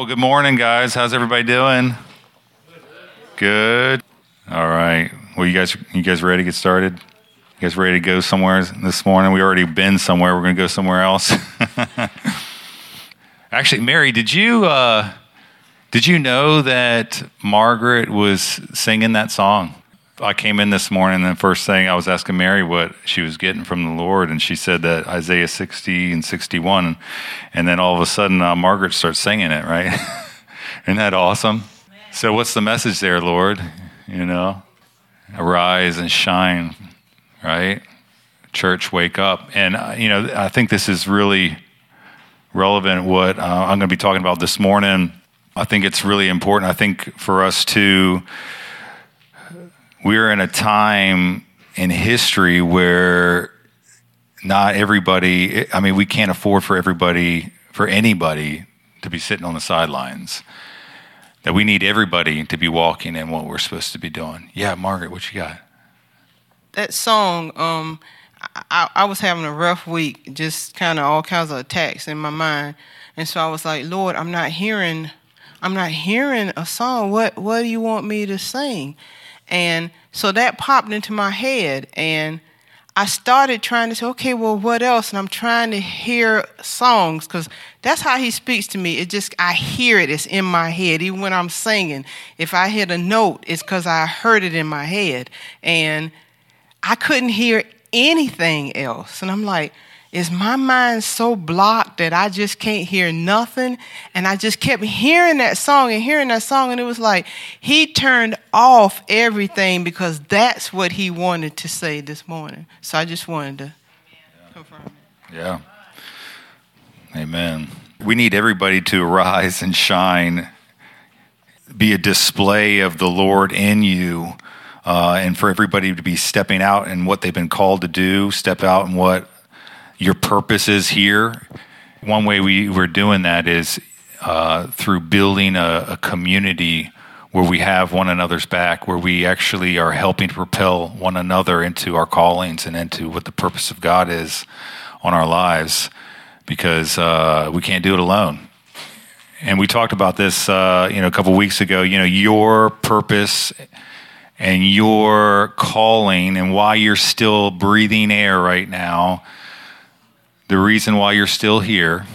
Cool. Good morning, guys. How's everybody doing? Good. All right. Well, you guys, you guys ready to get started? You guys ready to go somewhere this morning? We already been somewhere. We're going to go somewhere else. Actually, Mary, did you uh, did you know that Margaret was singing that song? I came in this morning, and the first thing I was asking Mary what she was getting from the Lord, and she said that Isaiah 60 and 61. And then all of a sudden, uh, Margaret starts singing it, right? Isn't that awesome? So, what's the message there, Lord? You know, arise and shine, right? Church, wake up. And, uh, you know, I think this is really relevant what uh, I'm going to be talking about this morning. I think it's really important. I think for us to we're in a time in history where not everybody, I mean, we can't afford for everybody, for anybody to be sitting on the sidelines. That we need everybody to be walking in what we're supposed to be doing. Yeah, Margaret, what you got? That song, um, I, I was having a rough week, just kind of all kinds of attacks in my mind. And so I was like, Lord, I'm not hearing, I'm not hearing a song. What, what do you want me to sing? And so that popped into my head. And I started trying to say, okay, well, what else? And I'm trying to hear songs because that's how he speaks to me. It just, I hear it. It's in my head. Even when I'm singing, if I hit a note, it's because I heard it in my head. And I couldn't hear anything else. And I'm like, is my mind so blocked that I just can't hear nothing? And I just kept hearing that song and hearing that song, and it was like he turned off everything because that's what he wanted to say this morning. So I just wanted to confirm it. Yeah. Amen. We need everybody to rise and shine, be a display of the Lord in you. Uh, and for everybody to be stepping out in what they've been called to do, step out in what your purpose is here. One way we, we're doing that is uh, through building a, a community where we have one another's back, where we actually are helping to propel one another into our callings and into what the purpose of God is on our lives, because uh, we can't do it alone. And we talked about this, uh, you know, a couple weeks ago. You know, your purpose and your calling, and why you're still breathing air right now the reason why you're still here.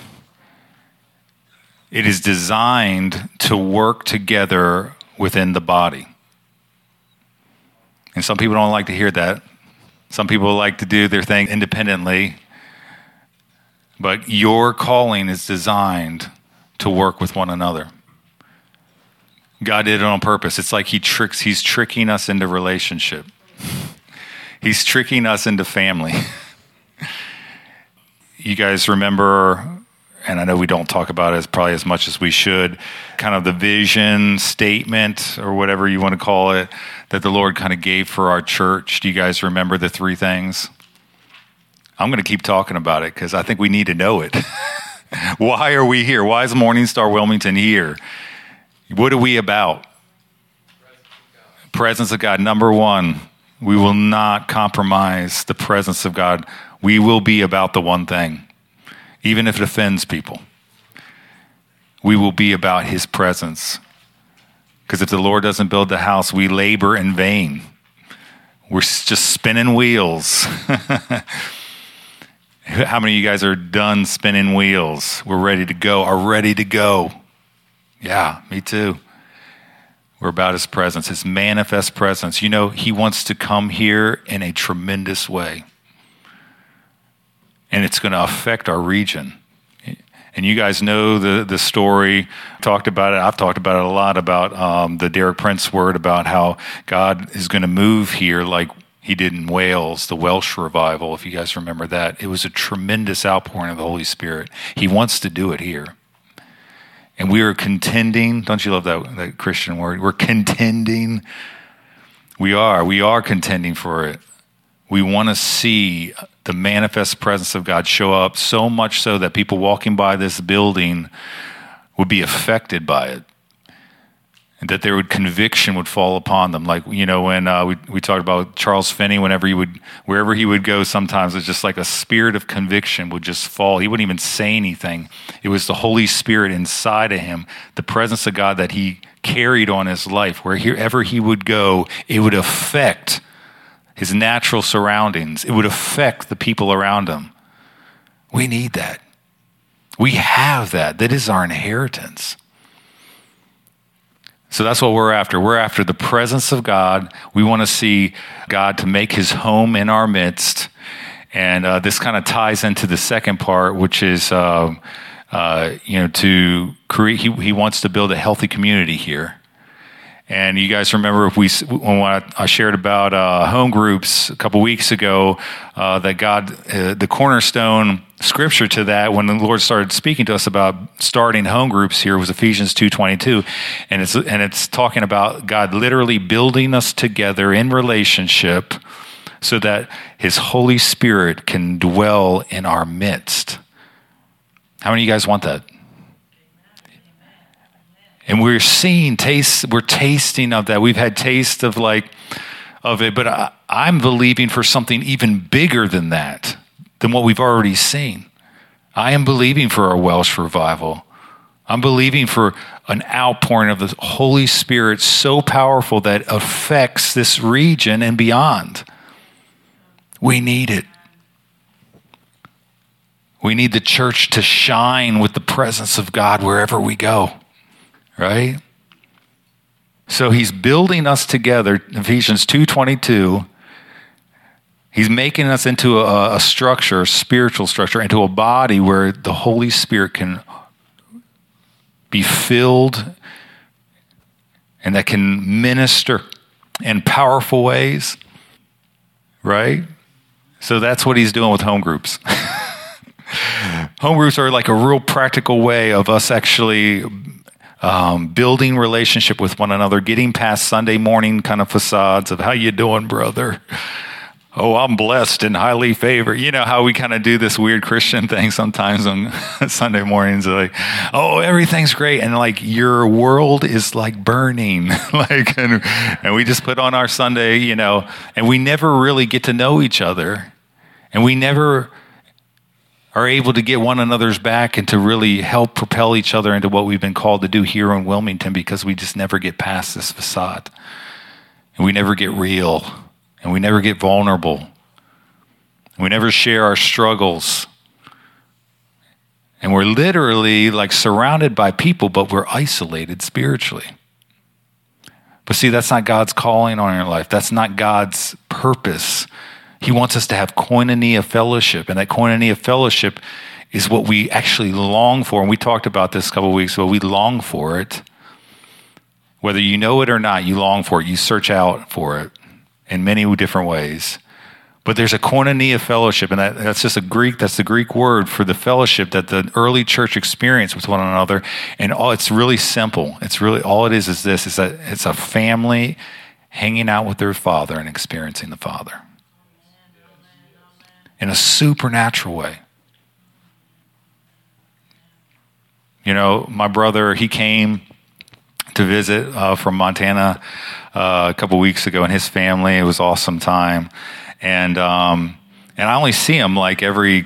It is designed to work together within the body. And some people don't like to hear that. Some people like to do their thing independently. But your calling is designed to work with one another. God did it on purpose. It's like he tricks he's tricking us into relationship. He's tricking us into family. you guys remember, and I know we don't talk about it as probably as much as we should, kind of the vision statement or whatever you want to call it that the Lord kind of gave for our church. Do you guys remember the three things? I'm going to keep talking about it because I think we need to know it. Why are we here? Why is Morning Star Wilmington here? What are we about? Presence of God. Number one, we will not compromise the presence of God we will be about the one thing, even if it offends people. We will be about his presence. Because if the Lord doesn't build the house, we labor in vain. We're just spinning wheels. How many of you guys are done spinning wheels? We're ready to go, are ready to go. Yeah, me too. We're about his presence, his manifest presence. You know, he wants to come here in a tremendous way and it's going to affect our region. And you guys know the, the story. Talked about it. I've talked about it a lot about um, the Derek Prince word about how God is going to move here like he did in Wales, the Welsh revival, if you guys remember that. It was a tremendous outpouring of the Holy Spirit. He wants to do it here. And we are contending. Don't you love that, that Christian word? We're contending. We are. We are contending for it. We want to see the manifest presence of God show up so much so that people walking by this building would be affected by it. that there would conviction would fall upon them. Like you know when uh, we we talked about Charles Finney, whenever he would wherever he would go, sometimes it's just like a spirit of conviction would just fall. He wouldn't even say anything. It was the Holy Spirit inside of him, the presence of God that he carried on his life. Wherever he would go, it would affect his natural surroundings. It would affect the people around him. We need that. We have that. That is our inheritance. So that's what we're after. We're after the presence of God. We want to see God to make his home in our midst. And uh, this kind of ties into the second part, which is, uh, uh, you know, to create, he, he wants to build a healthy community here. And you guys remember if we when I shared about uh, home groups a couple weeks ago, uh, that God, uh, the cornerstone scripture to that, when the Lord started speaking to us about starting home groups here, was Ephesians two twenty two, and it's and it's talking about God literally building us together in relationship, so that His Holy Spirit can dwell in our midst. How many of you guys want that? And we're seeing taste, we're tasting of that. We've had taste of like, of it, but I, I'm believing for something even bigger than that, than what we've already seen. I am believing for a Welsh revival. I'm believing for an outpouring of the Holy Spirit so powerful that affects this region and beyond. We need it. We need the church to shine with the presence of God wherever we go right? So he's building us together, Ephesians 2:22. He's making us into a, a structure, a spiritual structure, into a body where the Holy Spirit can be filled and that can minister in powerful ways, right? So that's what he's doing with home groups. home groups are like a real practical way of us actually um, building relationship with one another, getting past Sunday morning kind of facades of how you doing, brother. Oh, I'm blessed and highly favored. You know how we kind of do this weird Christian thing sometimes on Sunday mornings, like, oh, everything's great, and like your world is like burning, like, and, and we just put on our Sunday, you know, and we never really get to know each other, and we never are able to get one another's back and to really help propel each other into what we've been called to do here in Wilmington because we just never get past this facade. And we never get real. And we never get vulnerable. We never share our struggles. And we're literally like surrounded by people, but we're isolated spiritually. But see, that's not God's calling on your life. That's not God's purpose he wants us to have koinonia fellowship, and that koinonia fellowship is what we actually long for. And we talked about this a couple weeks ago. We long for it. Whether you know it or not, you long for it. You search out for it in many different ways. But there's a koinonia fellowship, and that, that's just a Greek, that's the Greek word for the fellowship that the early church experienced with one another. And all it's really simple. It's really all it is is this is that it's a family hanging out with their father and experiencing the father in a supernatural way. You know, my brother, he came to visit uh, from Montana uh, a couple weeks ago, and his family. It was awesome time, and um, and I only see him like every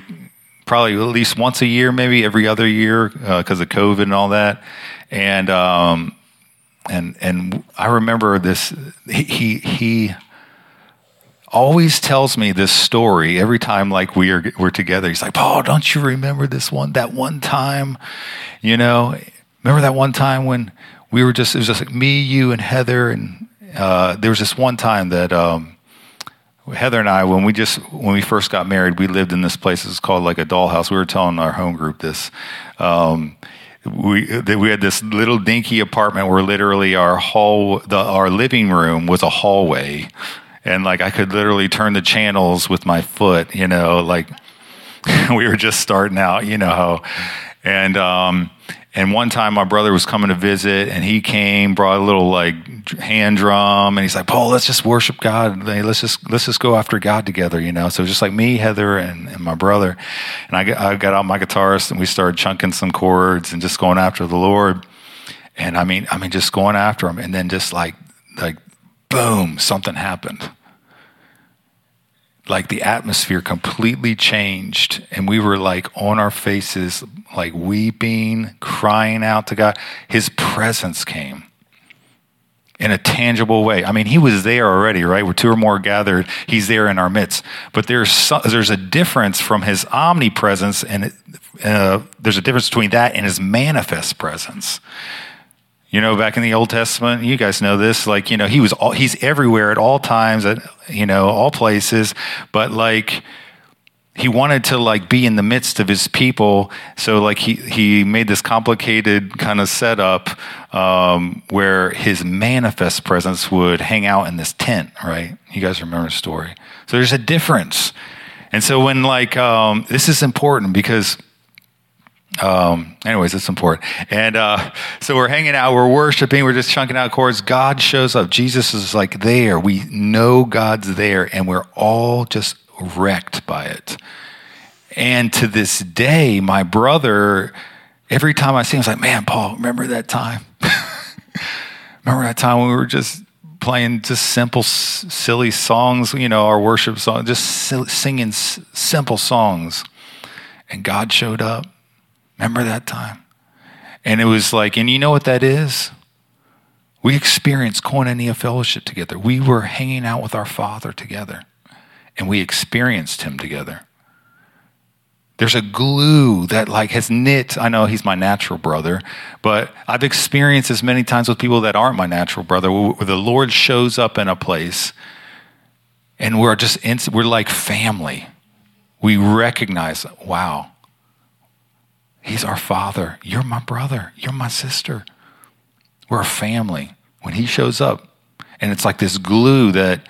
probably at least once a year, maybe every other year because uh, of COVID and all that, and um, and and I remember this. He he. he always tells me this story every time like we are we're together. He's like, Paul, don't you remember this one that one time? You know, remember that one time when we were just it was just like me, you, and Heather, and uh, there was this one time that um, Heather and I, when we just when we first got married, we lived in this place. It's called like a dollhouse. We were telling our home group this. Um, we we had this little dinky apartment where literally our hall, the, our living room was a hallway and like I could literally turn the channels with my foot, you know, like we were just starting out, you know. And um, and one time my brother was coming to visit, and he came, brought a little like hand drum, and he's like, "Paul, let's just worship God. Let's just let's just go after God together," you know. So just like me, Heather, and, and my brother, and I got, I got out my guitarist, and we started chunking some chords and just going after the Lord. And I mean, I mean, just going after him, and then just like, like, boom, something happened. Like the atmosphere completely changed, and we were like on our faces, like weeping, crying out to God. His presence came in a tangible way. I mean, he was there already, right? Where two or more gathered, he's there in our midst. But there's some, there's a difference from his omnipresence, and uh, there's a difference between that and his manifest presence. You know, back in the Old Testament, you guys know this. Like, you know, he was all, he's everywhere at all times, at you know all places. But like, he wanted to like be in the midst of his people so like he he made this complicated kind of setup um, where his manifest presence would hang out in this tent right you guys remember the story so there's a difference and so when like um, this is important because um, anyways, it's important. And uh, so we're hanging out, we're worshiping, we're just chunking out chords. God shows up. Jesus is like there. We know God's there, and we're all just wrecked by it. And to this day, my brother, every time I see him, he's like, man, Paul, remember that time? remember that time when we were just playing just simple, silly songs, you know, our worship song, just singing simple songs. And God showed up. Remember that time? And it was like, and you know what that is? We experienced koinonia fellowship together. We were hanging out with our Father together and we experienced him together. There's a glue that like has knit. I know he's my natural brother, but I've experienced this many times with people that aren't my natural brother, where the Lord shows up in a place, and we're just we're like family. We recognize, wow, he's our father. You're my brother. You're my sister. We're a family. When he shows up, and it's like this glue that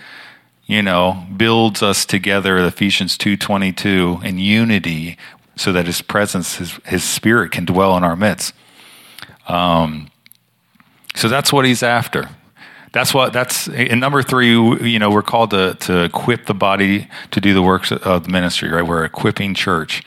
you know, builds us together, Ephesians 2.22, in unity so that his presence, his, his spirit can dwell in our midst. Um, so that's what he's after. That's what that's in number three. You know, we're called to to equip the body to do the works of the ministry. Right, we're equipping church.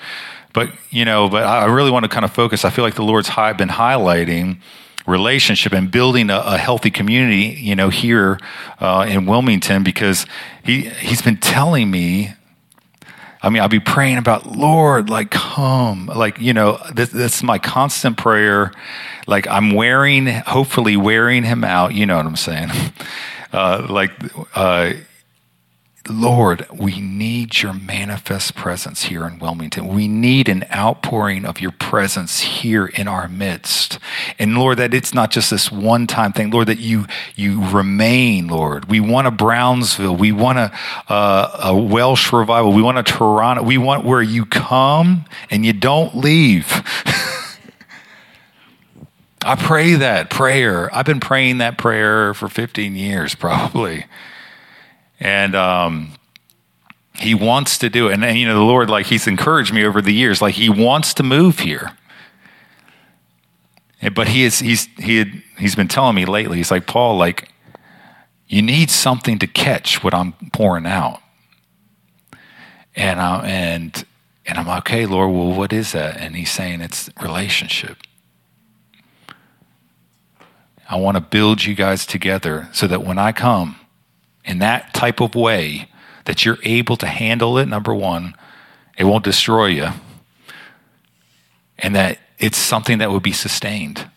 But you know, but I really want to kind of focus. I feel like the Lord's high, been highlighting relationship and building a, a, healthy community, you know, here uh, in Wilmington because he he's been telling me. I mean, I'll be praying about Lord, like come, like you know, this, this is my constant prayer. Like I'm wearing, hopefully wearing him out. You know what I'm saying? Uh, like. Uh, Lord, we need your manifest presence here in Wilmington. We need an outpouring of your presence here in our midst. And Lord, that it's not just this one time thing. Lord, that you, you remain, Lord. We want a Brownsville. We want a, uh, a Welsh revival. We want a Toronto. We want where you come and you don't leave. I pray that prayer. I've been praying that prayer for 15 years, probably and um, he wants to do it. And, and, you know, the Lord, like, he's encouraged me over the years, like, he wants to move here. But he is, he's, he had, he's been telling me lately, he's like, Paul, like, you need something to catch what I'm pouring out. And, I, and, and I'm like, okay, Lord, well, what is that? And he's saying it's relationship. I want to build you guys together so that when I come, in that type of way that you're able to handle it, number one, it won't destroy you, and that it's something that would be sustained.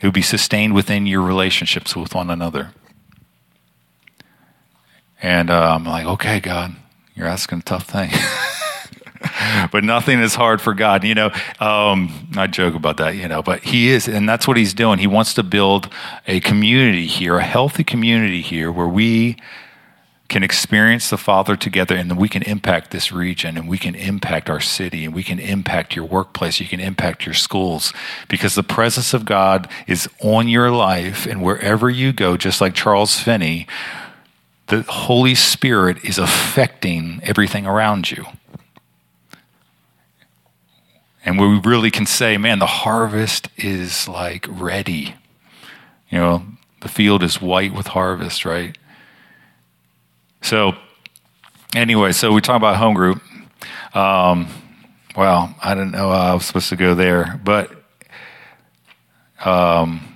It would be sustained within your relationships with one another. And uh, I'm like, okay, God, you're asking a tough thing. but nothing is hard for God. You know, um, I joke about that, you know, but He is, and that's what He's doing. He wants to build a community here, a healthy community here where we can experience the Father together and we can impact this region and we can impact our city and we can impact your workplace. You can impact your schools because the presence of God is on your life and wherever you go, just like Charles Finney, the Holy Spirit is affecting everything around you. And we really can say, man, the harvest is like ready. You know, the field is white with harvest, right? So, anyway, so we talk about home group. Um, well, I didn't know I was supposed to go there, but um,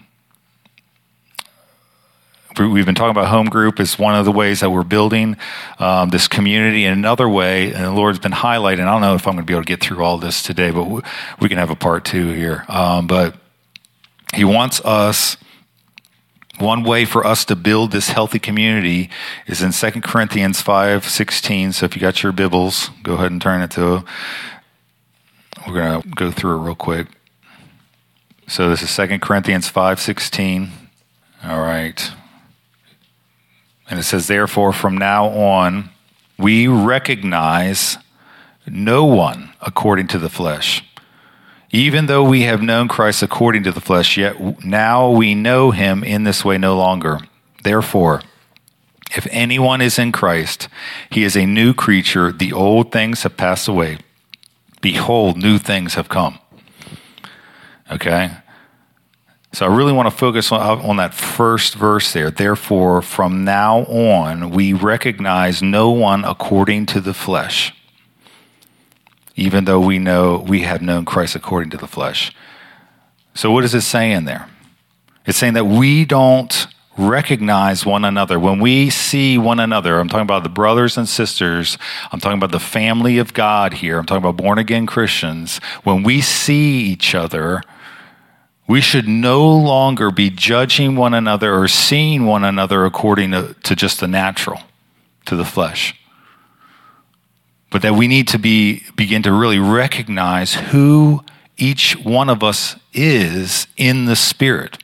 we've been talking about home group is one of the ways that we're building um, this community. And another way, and the Lord's been highlighting, I don't know if I'm going to be able to get through all this today, but we can have a part two here. Um, but He wants us. One way for us to build this healthy community is in 2 Corinthians 5 16. So if you got your Bibles, go ahead and turn it to. We're going to go through it real quick. So this is 2 Corinthians 5 16. All right. And it says, Therefore, from now on, we recognize no one according to the flesh. Even though we have known Christ according to the flesh, yet now we know him in this way no longer. Therefore, if anyone is in Christ, he is a new creature. The old things have passed away. Behold, new things have come. Okay? So I really want to focus on, on, that first verse there. Therefore, from now on, we recognize no one according to the flesh, even though we know we have known Christ according to the flesh. So what is it saying there? It's saying that we don't recognize one another. When we see one another, I'm talking about the brothers and sisters, I'm talking about the family of God here, I'm talking about born again Christians. When we see each other, we should no longer be judging one another or seeing one another according to, to just the natural, to the flesh. But that we need to be, begin to really recognize who each one of us is in the Spirit.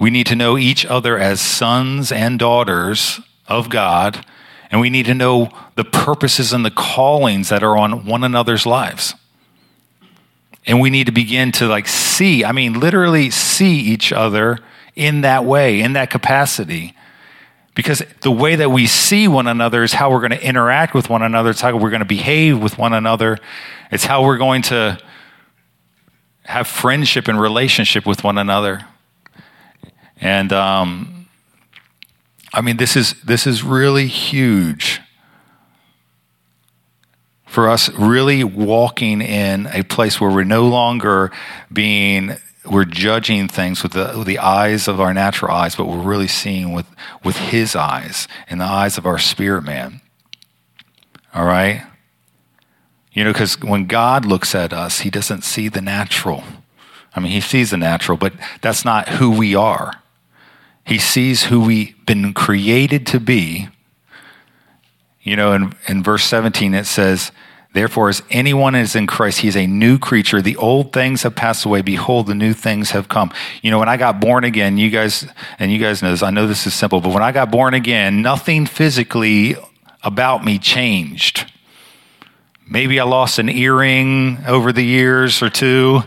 We need to know each other as sons and daughters of God, and we need to know the purposes and the callings that are on one another's lives. And we need to begin to like see, I mean, literally see each other in that way, in that capacity. Because the way that we see one another is how we're going to interact with one another. It's how we're going to behave with one another. It's how we're going to have friendship and relationship with one another. And um, I mean, this is this is really huge for us really walking in a place where we're no longer being we're judging things with the, with the eyes of our natural eyes, but we're really seeing with, with his eyes and the eyes of our spirit man. All right? You know, because when God looks at us, he doesn't see the natural. I mean, he sees the natural, but that's not who we are. He sees who we've been created to be you know, in, in verse 17, it says, Therefore, as anyone is in Christ, he is a new creature. The old things have passed away. Behold, the new things have come. You know, when I got born again, you guys, and you guys know this, I know this is simple, but when I got born again, nothing physically about me changed. Maybe I lost an earring over the years or two.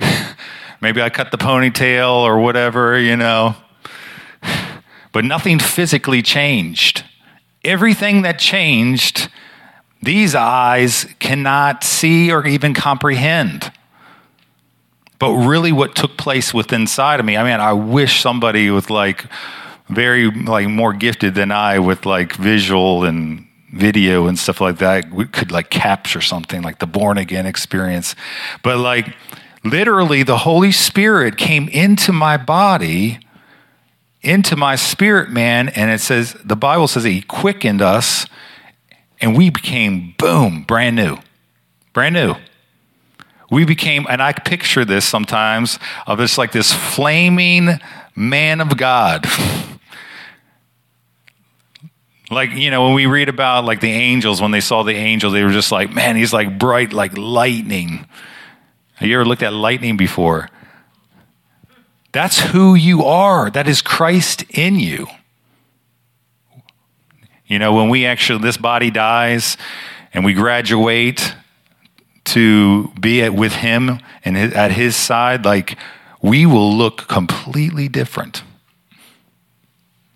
Maybe I cut the ponytail or whatever, you know. But nothing physically changed everything that changed, these eyes cannot see or even comprehend. But really, what took place within inside of me, I mean, I wish somebody with like very, like more gifted than I with like visual and video and stuff like that could like capture something like the born again experience. But like, literally, the Holy Spirit came into my body into my spirit man, and it says, the Bible says he quickened us, and we became, boom, brand new. Brand new. We became, and I picture this sometimes of this like this flaming man of God. like, you know, when we read about like the angels, when they saw the angel, they were just like, man, he's like bright, like lightning. Have you ever looked at lightning before? That's who you are. That is Christ in you. You know, when we actually, this body dies and we graduate to be at, with Him and at His side, like we will look completely different.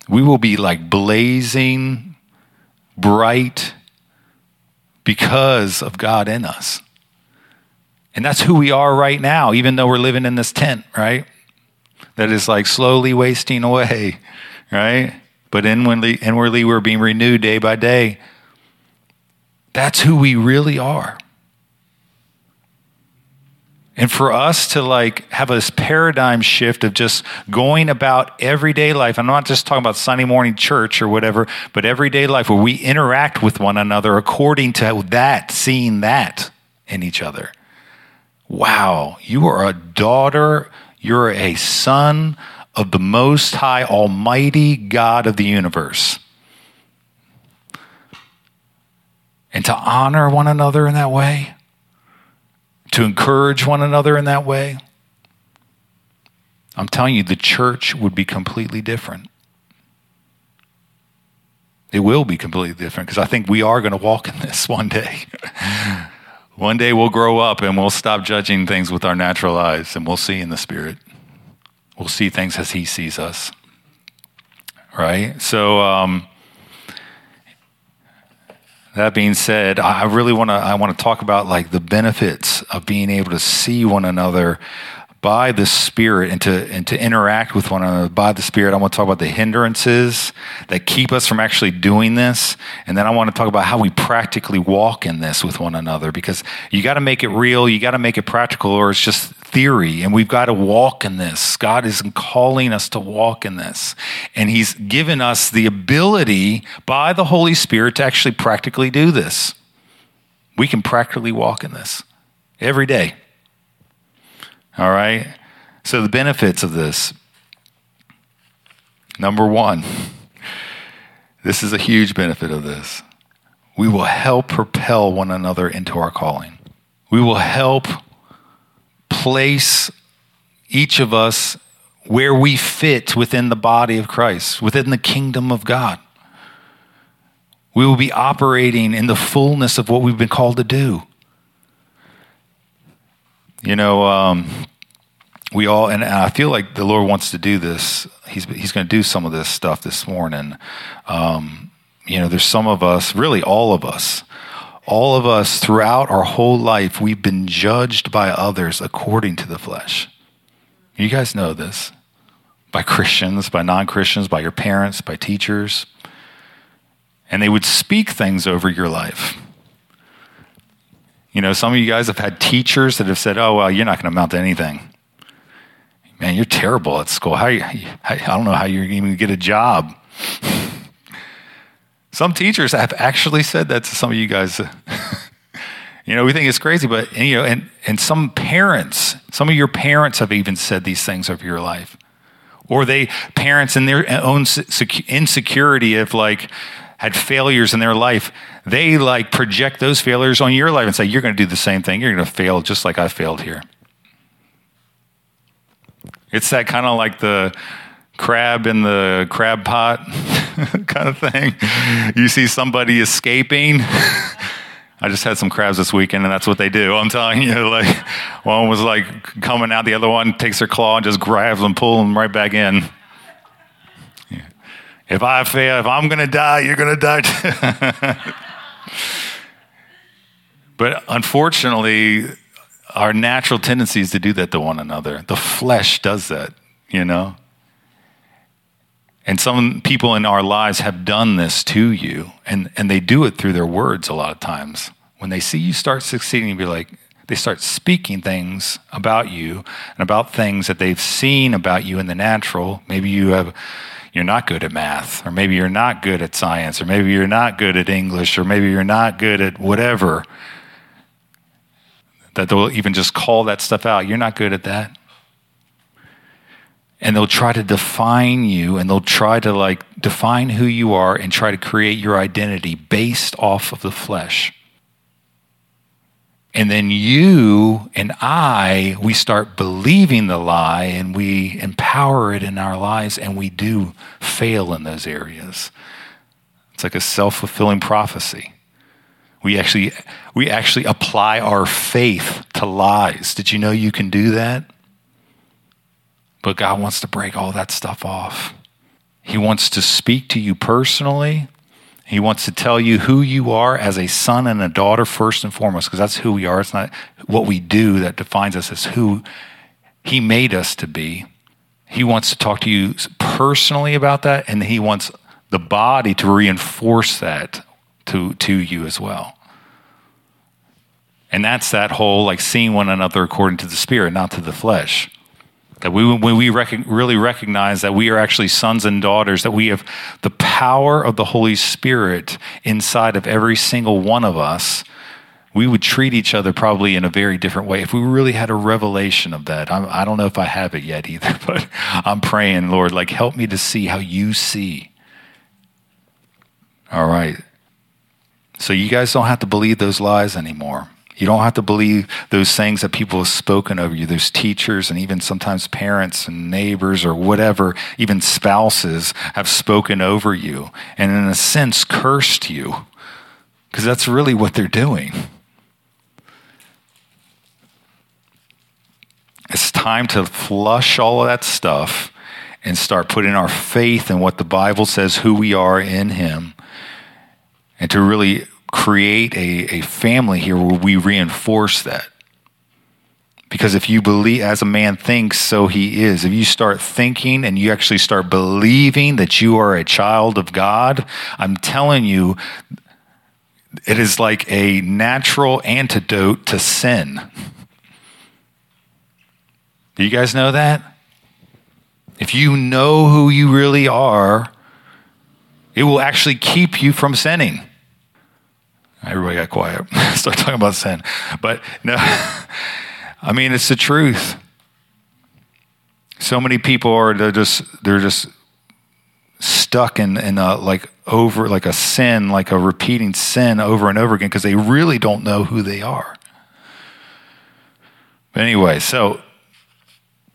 We will be like blazing bright because of God in us. And that's who we are right now, even though we're living in this tent, right? That is like slowly wasting away, right? But inwardly, inwardly we're being renewed day by day. That's who we really are. And for us to like have a paradigm shift of just going about everyday life. I'm not just talking about Sunday morning church or whatever, but everyday life where we interact with one another according to that, seeing that in each other. Wow, you are a daughter, you're a son of the Most High, Almighty God of the universe. And to honor one another in that way to encourage one another in that way, I'm telling you, the church would be completely different. It will be completely different because I think we are going to walk in this one day. One day we'll grow up and we'll stop judging things with our natural eyes and we'll see in the Spirit. We'll see things as He sees us. Right? So, um, that being said, I really want to I want to talk about like the benefits of being able to see one another by the Spirit and to and to interact with one another by the Spirit. I want to talk about the hindrances that keep us from actually doing this, and then I want to talk about how we practically walk in this with one another because you got to make it real, you got to make it practical, or it's just theory, and we've got to walk in this. God is calling us to walk in this, and He's given us the ability by the Holy Spirit to actually practically do this. We can practically walk in this every day. All right? So, the benefits of this number one, this is a huge benefit of this. We will help propel one another into our calling. We will help place each of us where we fit within the body of Christ, within the kingdom of God. We will be operating in the fullness of what we've been called to do. You know, um, we all, and I feel like the Lord wants to do this. He's, he's going to do some of this stuff this morning. Um, you know, there's some of us, really all of us, all of us throughout our whole life, we've been judged by others according to the flesh. You guys know this by Christians, by non Christians, by your parents, by teachers. And they would speak things over your life. You know, some of you guys have had teachers that have said, oh, well, you're not going to amount to anything. Man, you're terrible at school. How I don't know how you're even going to get a job. Some teachers have actually said that to some of you guys. you know, we think it's crazy, but you know, and and some parents, some of your parents have even said these things of your life, or they parents in their own insecurity of like had failures in their life, they like project those failures on your life and say, You're going to do the same thing. You're going to fail just like I failed here. It's that kind of like the crab in the crab pot kind of thing. You see somebody escaping. I just had some crabs this weekend, and that's what they do. I'm telling you, like one was like coming out, the other one takes their claw and just grabs them, pulls them right back in. If I fail, if I'm going to die, you're going to die too. but unfortunately, our natural tendency is to do that to one another. The flesh does that, you know? And some people in our lives have done this to you, and, and they do it through their words a lot of times. When they see you start succeeding, be like, they start speaking things about you and about things that they've seen about you in the natural. Maybe you have you're not good at math, or maybe you're not good at science, or maybe you're not good at English, or maybe you're not good at whatever. That they'll even just call that stuff out. You're not good at that and they'll try to define you and they'll try to like define who you are and try to create your identity based off of the flesh. And then you and I, we start believing the lie and we empower it in our lives and we do fail in those areas. It's like a self fulfilling prophecy. We actually, we actually apply our faith to lies. Did you know you can do that? But God wants to break all that stuff off. He wants to speak to you personally. He wants to tell you who you are as a son and a daughter, first and foremost, because that's who we are. It's not what we do that defines us as who He made us to be. He wants to talk to you personally about that, and He wants the body to reinforce that to, to you as well. And that's that whole like seeing one another according to the Spirit, not to the flesh. That we, when we rec- really recognize that we are actually sons and daughters, that we have the power of the Holy Spirit inside of every single one of us, we would treat each other probably in a very different way if we really had a revelation of that. I'm, I do not know if I have it yet either, but I'm praying, Lord, like help me to see how you see. All right. So you guys don't have to believe those lies anymore. You don't have to believe those things that people have spoken over you, those teachers and even sometimes parents and neighbors or whatever, even spouses have spoken over you and in a sense cursed you. Because that's really what they're doing. It's time to flush all of that stuff and start putting our faith in what the Bible says, who we are in Him, and to really create a, a family here where we reinforce that. Because if you believe, as a man thinks, so he is. If you start thinking and you actually start believing that you are a child of God, I'm telling you, it is like a natural antidote to sin. Do you guys know that? If you know who you really are, it will actually keep you from sinning. Everybody got quiet. Start talking about sin. But no, I mean, it's the truth. So many people are, they're just, they're just stuck in, in a, like over, like a sin, like a repeating sin over and over again because they really don't know who they are. But anyway, so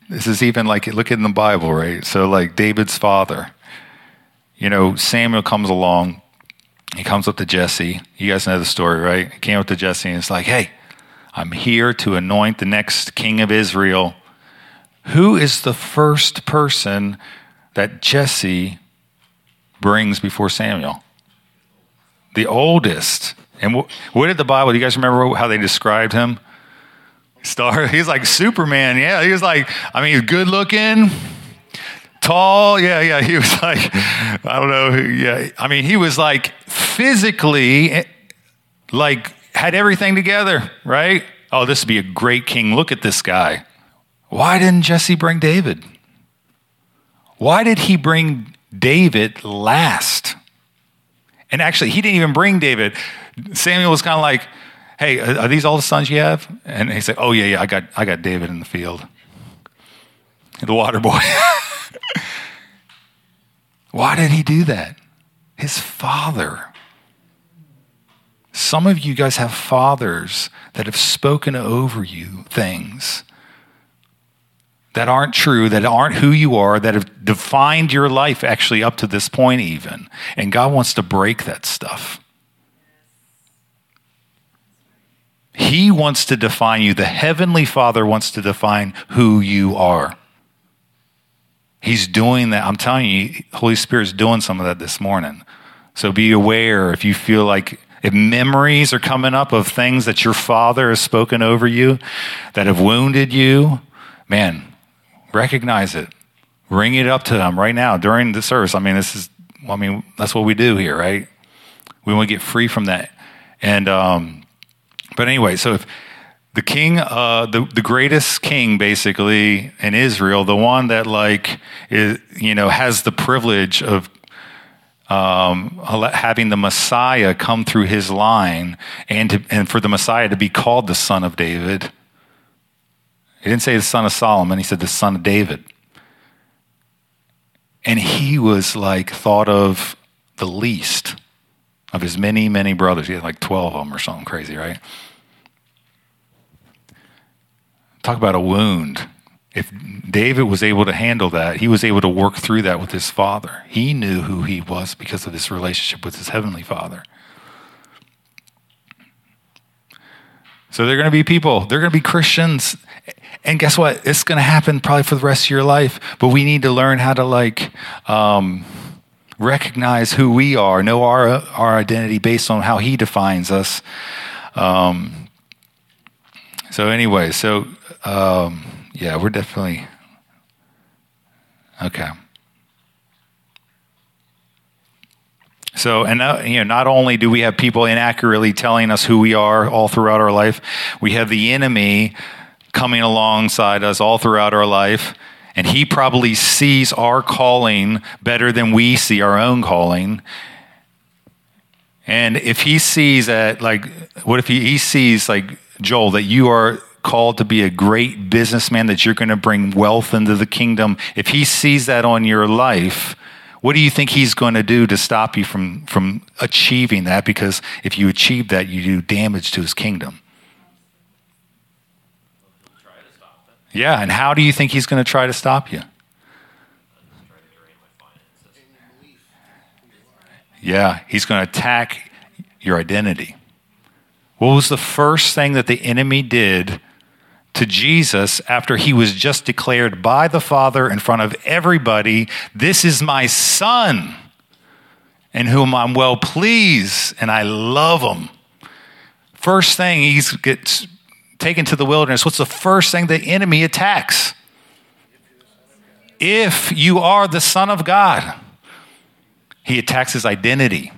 this is even like, look in the Bible, right? So, like David's father, you know, Samuel comes along he comes up to Jesse. You guys know the story, right? He came up to Jesse and it's like, hey, I'm here to anoint the next king of Israel. Who is the first person that Jesse brings before Samuel? The oldest. And what did the Bible, do you guys remember how they described him? Star, he's like Superman. Yeah, he was like, I mean, he's good looking tall. Yeah, yeah. He was like, I don't know. Yeah. I mean, he was like physically, eh, like, had everything together, right? Oh, this would be a great king. Look at this guy. Why didn't Jesse bring David? Why did he bring David last? And actually, he didn't even bring David. Samuel was kind of like, hey, are these all the sons you have? And he said, oh, yeah, yeah, I got, I got David in the field. The water boy. Why did he do that? His father. Some of you guys have fathers that have spoken over you things that aren't true, that aren't who you are, that have defined your life actually up to this point, even. And God wants to break that stuff. He wants to define you. The Heavenly Father wants to define who you are. He's doing that. I'm telling you, Holy Spirit's doing some of that this morning. So be aware if you feel like if memories are coming up of things that your father has spoken over you that have wounded you, man, recognize it. Bring it up to them right now during the service. I mean, this is, I mean, that's what we do here, right? We want to get free from that. And, um, but anyway, so if, the king, uh, the, the greatest king basically in Israel, the one that like is, you know, has the privilege of um, having the Messiah come through his line and, to, and for the Messiah to be called the son of David. He didn't say the son of Solomon, he said the son of David. And he was like thought of the least of his many, many brothers. He had like 12 of them or something crazy, right? Talk about a wound. If David was able to handle that, he was able to work through that with his father. He knew who he was because of this relationship with his heavenly father. So they're going to be people, they're going to be Christians. And guess what? It's going to happen probably for the rest of your life. But we need to learn how to like um, recognize who we are, know our our identity based on how He defines us. Um, so anyway, so um, yeah, we're definitely okay. So, and uh, you know, not only do we have people inaccurately telling us who we are all throughout our life, we have the enemy coming alongside us all throughout our life, and he probably sees our calling better than we see our own calling. And if he sees that, like, what if he, he sees, like, Joel, that you are called to be a great businessman, that you're going to bring wealth into the kingdom, if he sees that on your life, what do you think he's going to do to stop you from, from achieving that? Because if you achieve that, you do damage to his kingdom. Yeah, and how do you think he's going to try to stop you? Yeah, he's going to attack your identity. What was the first thing that the enemy did to Jesus after he was just declared by the Father in front of everybody, This is my Son, in whom I'm well pleased, and I love him. First thing he gets taken to the wilderness, what's the first thing the enemy attacks? If you are the Son of God, he attacks his identity.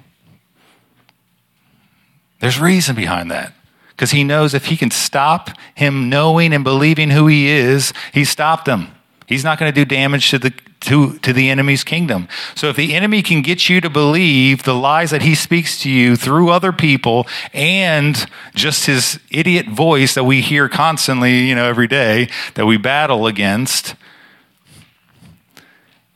There's reason behind that because he knows if he can stop him knowing and believing who he is, he stopped him. He's not going to do damage to the to, to the enemy's kingdom. So if the enemy can get you to believe the lies that he speaks to you through other people and just his idiot voice that we hear constantly, you know, every day that we battle against,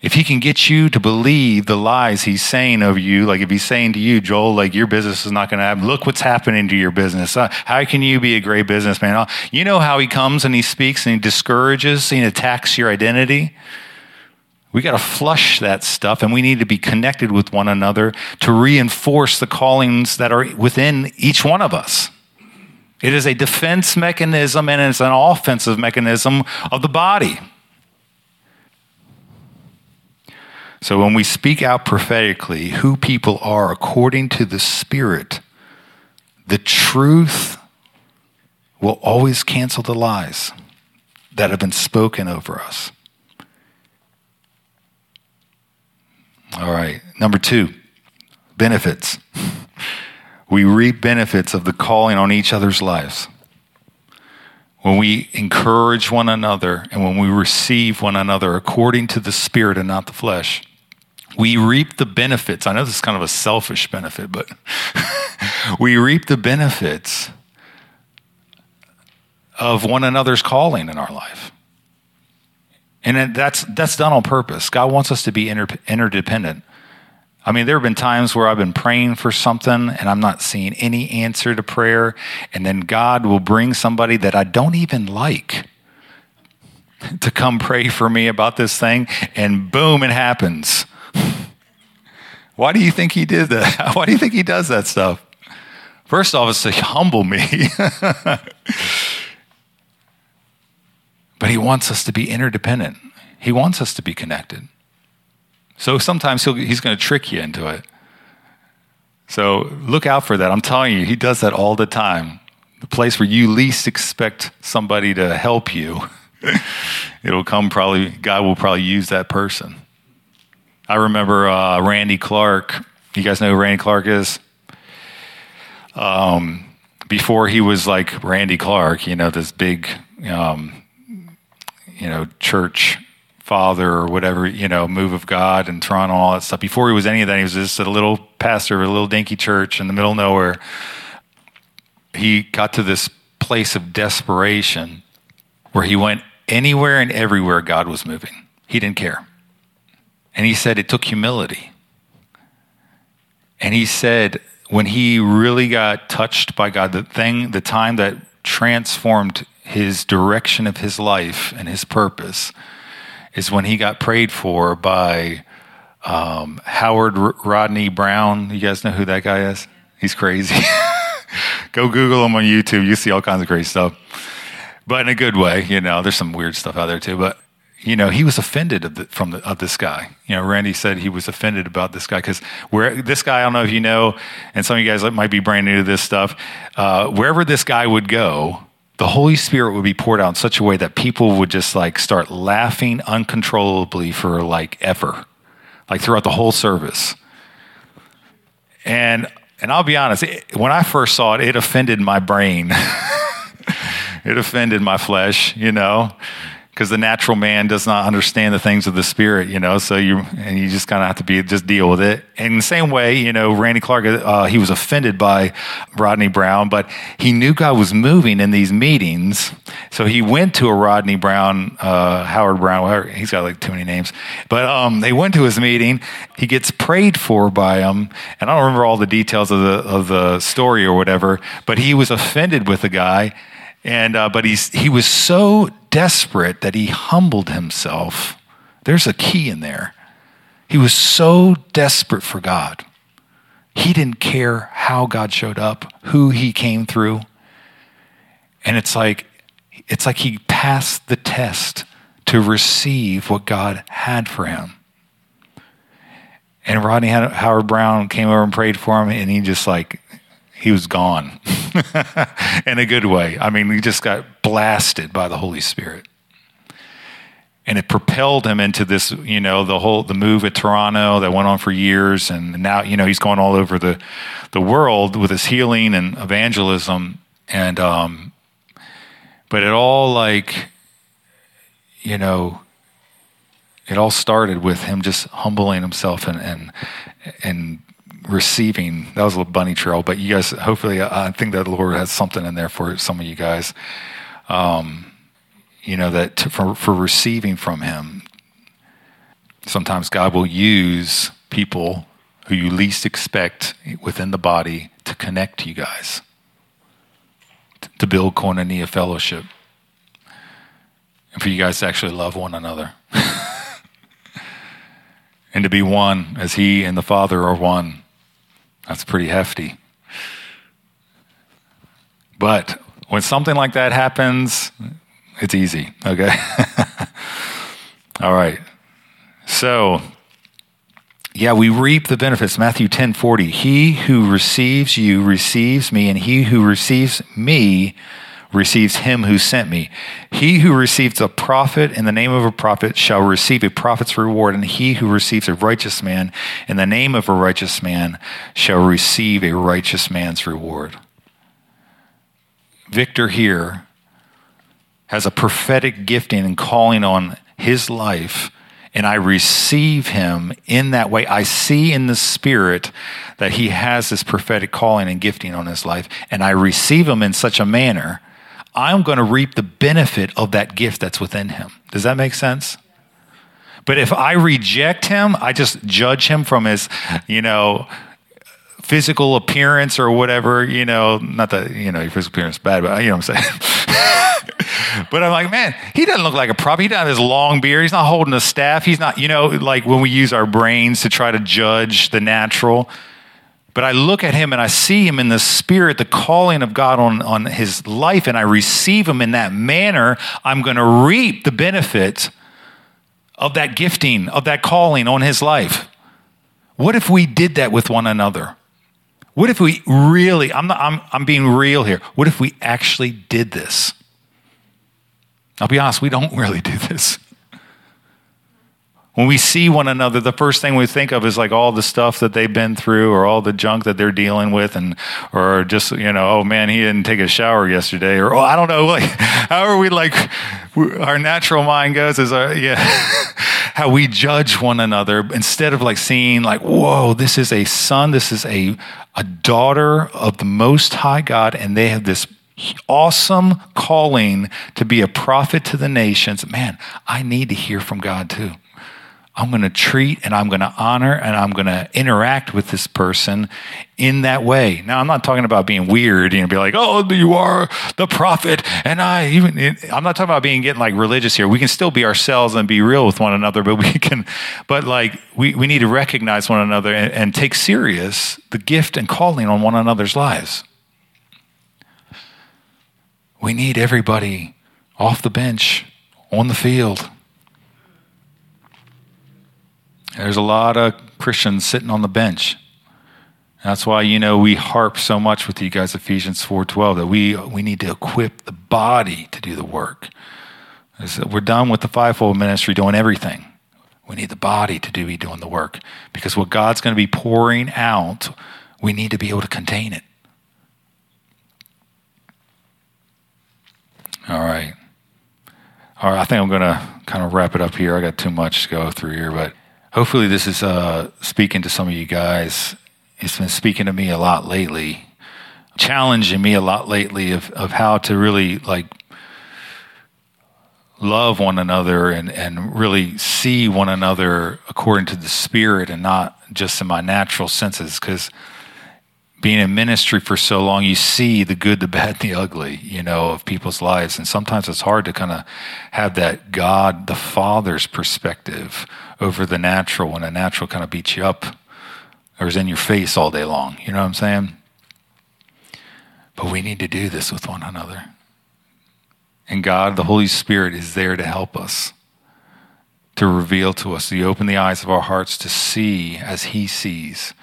if he can get you to believe the lies he's saying of you, like if he's saying to you, Joel, like your business is not going to happen. Look what's happening to your business. Uh, how can you be a great businessman? Uh, you know how he comes and he speaks and he discourages and attacks your identity? We got to flush that stuff and we need to be connected with one another to reinforce the callings that are within each one of us. It is a defense mechanism and it's an offensive mechanism of the body. So when we speak out prophetically who people are according to the Spirit, the truth will always cancel the lies that have been spoken over us. All right. Number two, benefits. We reap benefits of the calling on each other's lives. When we encourage one another and when we receive one another according to the Spirit and not the flesh, we reap the benefits. I know this is kind of a selfish benefit, but we reap the benefits of one another's calling in our life. And that's, that's done on purpose. God wants us to be inter, interdependent. I mean, there have been times where I've been praying for something and I'm not seeing any answer to prayer, and then God will bring somebody that I don't even like to come pray for me about this thing, and boom, it happens. Why do you think he did that? Why do you think he does that stuff? First off, it's to humble me. but he wants us to be interdependent. He wants us to be connected. So sometimes he's going to trick you into it. So look out for that. I'm telling you, he does that all the time. The place where you least expect somebody to help you, it'll come probably, God will probably use that person. I remember uh, Randy Clark. You guys know who Randy Clark is? Um, before he was like Randy Clark, you know, this big, um, you know, church father or whatever, you know, move of God in Toronto, all that stuff. Before he was any of that, he was just a little pastor of a little dinky church in the middle of nowhere. He got to this place of desperation where he went anywhere and everywhere God was moving. He didn't care. And he said it took humility. And he said when he really got touched by God, the thing, the time that transformed his direction of his life and his purpose is when he got prayed for by um, Howard R- Rodney Browne. You guys know who that guy is? He's crazy. Go Google him on YouTube. You see all kinds of great stuff, but in a good way. You know, there's some weird stuff out there too. But you know, he was offended of the, from the, of this guy. You know, Randy said he was offended about this guy because where this guy, I don't know if you know, and some of you guys might be brand new to this stuff. Uh, wherever this guy would go, the Holy Spirit would be poured out in such a way that people would just like start laughing uncontrollably for like ever, like throughout the whole service. And and I'll be honest, it, when I first saw it, it offended my brain. it offended my flesh, you know because the natural man does not understand the things of the spirit, you know. So you and you just kind of have to be just deal with it. And in the same way, you know, Randy Clark, uh, he was offended by Rodney Browne, but he knew God was moving in these meetings, so he went to a Rodney Browne, uh, Howard Browne. He's got like too many names, but um, they went to his meeting. He gets prayed for by him, and I don't remember all the details of the of the story or whatever, but he was offended with the guy. And uh, but he's he was so desperate that he humbled himself. There's a key in there. He was so desperate for God. He didn't care how God showed up, who he came through. And it's like it's like he passed the test to receive what God had for him. And Rodney Howard Browne came over and prayed for him, and he just like he was gone in a good way. I mean, he just got blasted by the Holy Spirit. And it propelled him into this, you know, the whole the move at Toronto that went on for years, and now, you know, he's going all over the the world with his healing and evangelism, and um, but it all like, you know, it all started with him just humbling himself and and and receiving. That was a little bunny trail, but you guys, hopefully, I think that the Lord has something in there for some of you guys. Um, you know that to, for for receiving from Him. Sometimes God will use people who you least expect within the body to connect you guys, to build koinonia fellowship, and for you guys to actually love one another. and to be one as He and the Father are one. That's pretty hefty. But when something like that happens, it's easy, okay? All right. So, yeah, we reap the benefits. Matthew 10 40. He who receives you receives me, and he who receives me receives him who sent me. He who receives a prophet in the name of a prophet shall receive a prophet's reward, and he who receives a righteous man in the name of a righteous man shall receive a righteous man's reward. Victor here has a prophetic gifting and calling on his life and I receive him in that way. I see in the spirit that he has this prophetic calling and gifting on his life, and I receive him in such a manner I'm going to reap the benefit of that gift that's within him. Does that make sense? But if I reject him, I just judge him from his, you know, physical appearance or whatever, you know, not that, you know, your physical appearance is bad, but you know what I'm saying? but I'm like, man, he doesn't look like a prop. He doesn't have his long beard. He's not holding a staff. He's not, you know, like when we use our brains to try to judge the natural. But I look at him and I see him in the spirit, the calling of God on, on his life, and I receive him in that manner. I'm going to reap the benefit of that gifting, of that calling on his life. What if we did that with one another? What if we really, I'm, not, I'm, I'm being real here, what if we actually did this? I'll be honest, we don't really do this. When we see one another, the first thing we think of is like all the stuff that they've been through or all the junk that they're dealing with and or just, you know, oh man, he didn't take a shower yesterday or oh, I don't know, like how are we like our natural mind goes is our, uh, yeah, how we judge one another instead of like seeing like, whoa, this is a son, this is a a daughter of the most high God and they have this awesome calling to be a prophet to the nations. Man, I need to hear from God too. I'm going to treat and I'm going to honor and I'm going to interact with this person in that way. Now, I'm not talking about being weird and be like, oh, you are the prophet. And I even, I'm not talking about being getting like religious here. We can still be ourselves and be real with one another, but we can, but like, we, we need to recognize one another and, and take serious the gift and calling on one another's lives. We need everybody off the bench, on the field there's a lot of Christians sitting on the bench. That's why you know we harp so much with you guys Ephesians 4:12 that we we need to equip the body to do the work. We're done with the fivefold ministry doing everything. We need the body to do be doing the work because what God's going to be pouring out we need to be able to contain it. All right. All right, I think I'm going to kind of wrap it up here. I got too much to go through here, but hopefully this is uh, speaking to some of you guys. It's been speaking to me a lot lately, challenging me a lot lately of, of how to really like love one another and, and really see one another according to the spirit and not just in my natural senses because being in ministry for so long, you see the good, the bad, the ugly, you know, of people's lives. And sometimes it's hard to kind of have that God, the Father's perspective over the natural when the natural kind of beats you up or is in your face all day long. You know what I'm saying? But we need to do this with one another. And God, the Holy Spirit, is there to help us, to reveal to us, to open the eyes of our hearts to see as He sees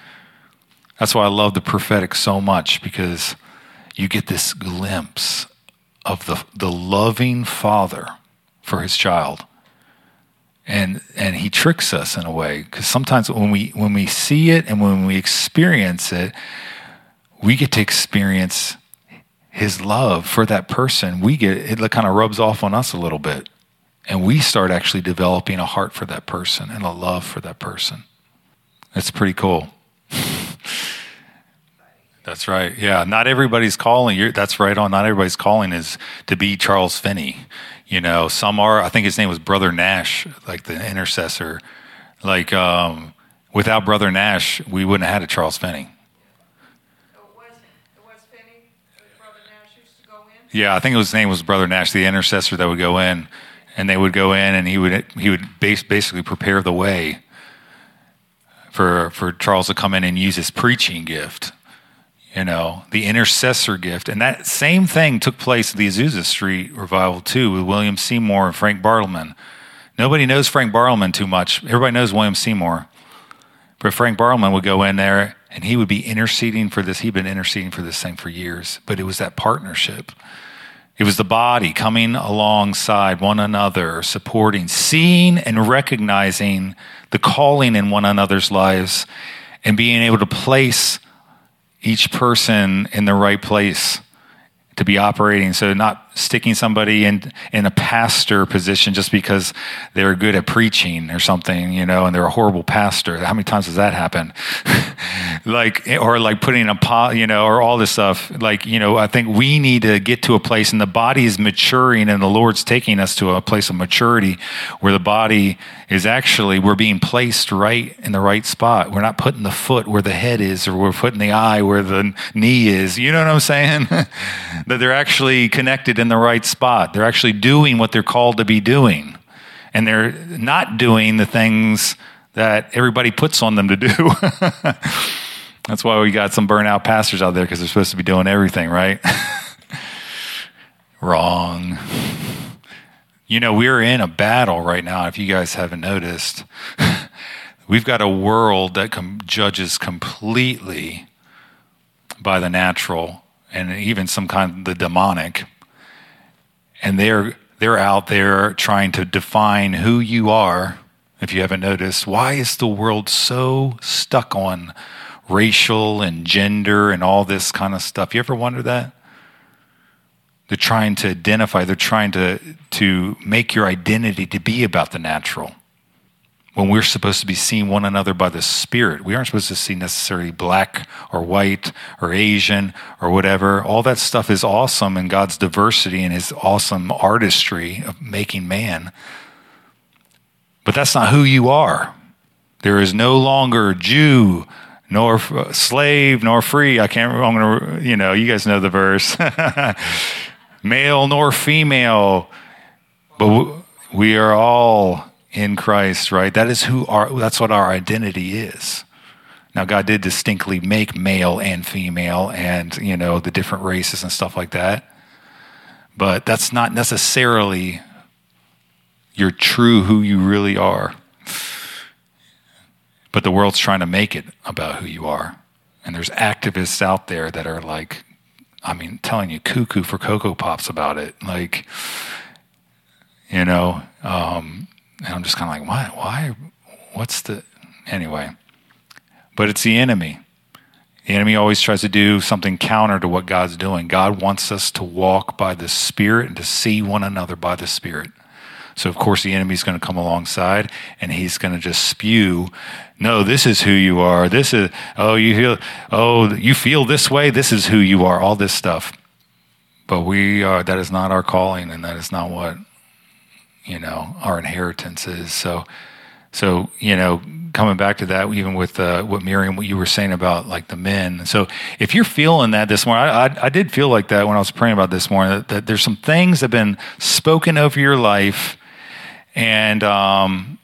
that's why I love the prophetic so much because you get this glimpse of the, the loving father for his child. And, and he tricks us in a way because sometimes when we, when we see it and when we experience it, we get to experience his love for that person. We get it kind of rubs off on us a little bit. And we start actually developing a heart for that person and a love for that person. It's pretty cool. That's right. Yeah, not everybody's calling. You're, that's right on. Not everybody's calling is to be Charles Finney. You know, some are. I think his name was Brother Nash, like the intercessor. Like um, without Brother Nash, we wouldn't have had a Charles Finney. Yeah, I think his name was Brother Nash, the intercessor that would go in, and they would go in, and he would he would base, basically prepare the way for for Charles to come in and use his preaching gift you know, the intercessor gift. And that same thing took place at the Azusa Street revival too with William Seymour and Frank Bartleman. Nobody knows Frank Bartleman too much. Everybody knows William Seymour. But Frank Bartleman would go in there and he would be interceding for this. He'd been interceding for this thing for years, but it was that partnership. It was the body coming alongside one another, supporting, seeing and recognizing the calling in one another's lives and being able to place each person in the right place to be operating. So not sticking somebody in in a pastor position just because they're good at preaching or something, you know, and they're a horrible pastor. How many times does that happen? like or like putting a pot, you know, or all this stuff. Like, you know, I think we need to get to a place and the body is maturing and the Lord's taking us to a place of maturity where the body is actually we're being placed right in the right spot. We're not putting the foot where the head is or we're putting the eye where the knee is. You know what I'm saying? that they're actually connected in the right spot. They're actually doing what they're called to be doing. And they're not doing the things that everybody puts on them to do. That's why we got some burnout pastors out there because they're supposed to be doing everything, right? Wrong. You know, we're in a battle right now, if you guys haven't noticed. We've got a world that com- judges completely by the natural and even some kind of the demonic and they're they're out there trying to define who you are if you haven't noticed. Why is the world so stuck on racial and gender and all this kind of stuff? You ever wonder that? They're trying to identify they're trying to to make your identity to be about the natural when we're supposed to be seeing one another by the Spirit. We aren't supposed to see necessarily black or white or Asian or whatever. All that stuff is awesome in God's diversity and His awesome artistry of making man. But that's not who you are. There is no longer Jew, nor slave, nor free. I can't, I'm going to, you know, you guys know the verse. Male nor female. But we are all in Christ, right? That is who our that's what our identity is. Now God did distinctly make male and female and, you know, the different races and stuff like that. But that's not necessarily your true who you really are. But the world's trying to make it about who you are. And there's activists out there that are like, I mean, telling you cuckoo for Cocoa Pops about it. Like, you know, um, and I'm just kind of like, why? Why? What's the. Anyway. But it's the enemy. The enemy always tries to do something counter to what God's doing. God wants us to walk by the Spirit and to see one another by the Spirit. So, of course, the enemy's going to come alongside and he's going to just spew, no, this is who you are. This is, oh, you feel, oh, you feel this way. This is who you are. All this stuff. But we are, that is not our calling and that is not what, you know, our inheritance is. So, so, you know, coming back to that, even with uh, what Miriam, what you were saying about like the men. So, if you're feeling that this morning, I, I, I did feel like that when I was praying about this morning. That, that, there's some things that have been spoken over your life, and um,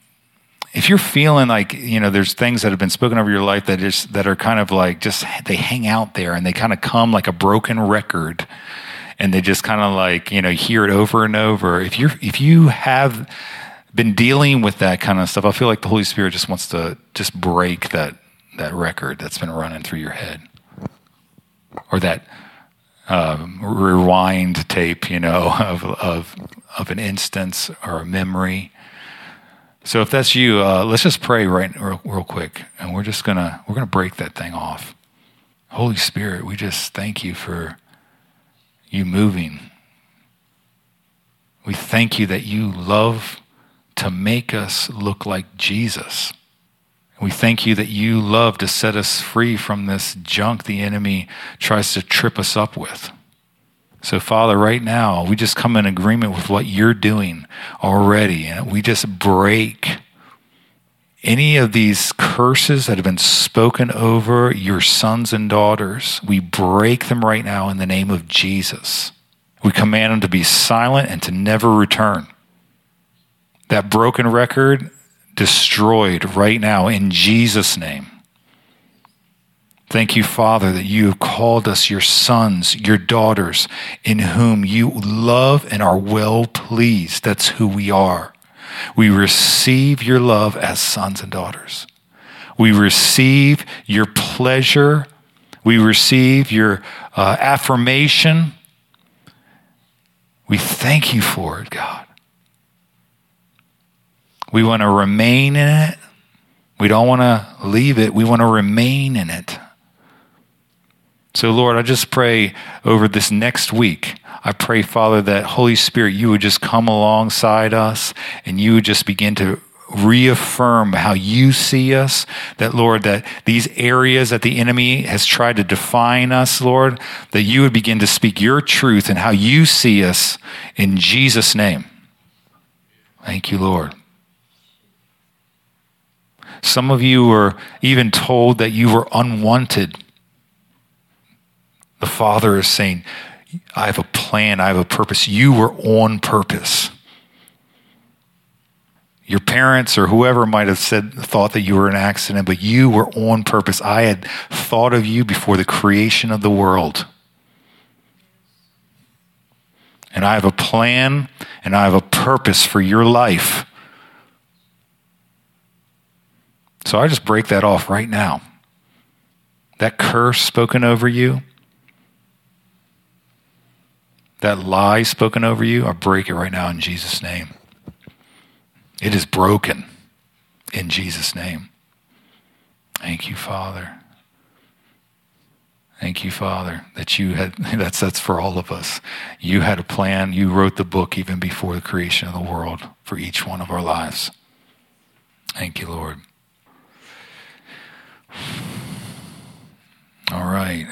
if you're feeling like you know, there's things that have been spoken over your life that just that are kind of like just they hang out there and they kind of come like a broken record and they just kind of like you know hear it over and over. If you're if you have been dealing with that kind of stuff i feel like the holy spirit just wants to just break that that record that's been running through your head. Or that um, rewind tape you know of, of of an instance or a memory. So if that's you uh, let's just pray right real, real quick and we're just gonna we're gonna break that thing off. Holy spirit we just thank you for you moving. We thank you that you love to make us look like Jesus. We thank you that you love to set us free from this junk the enemy tries to trip us up with. So, Father, right now, we just come in agreement with what you're doing already, and we just break any of these curses that have been spoken over your sons and daughters, we break them right now in the name of Jesus. We command them to be silent and to never return. That broken record destroyed right now in Jesus' name. Thank you, Father, that you have called us your sons, your daughters, in whom you love and are well pleased. That's who we are. We receive your love as sons and daughters. We receive your pleasure. We receive your uh, affirmation. We thank you for it, God. We want to remain in it. We don't want to leave it. We want to remain in it. So, Lord, I just pray over this next week I pray, Father, that Holy Spirit, you would just come alongside us and you would just begin to reaffirm how you see us. That, Lord, that these areas that the enemy has tried to define us, Lord, that you would begin to speak your truth and how you see us in Jesus' name. Thank you, Lord. Some of you were even told that you were unwanted. The Father is saying, I have a plan, I have a purpose. You were on purpose. Your parents or whoever might have said thought that you were an accident, but you were on purpose. I had thought of you before the creation of the world. And I have a plan and I have a purpose for your life. So I just break that off right now. That curse spoken over you, that lie spoken over you, I break it right now in Jesus' name. It is broken in Jesus' name. Thank you, Father. Thank you, Father, that you had, that's, that's for all of us. You had a plan. You wrote the book even before the creation of the world for each one of our lives. Thank you, Lord. All right.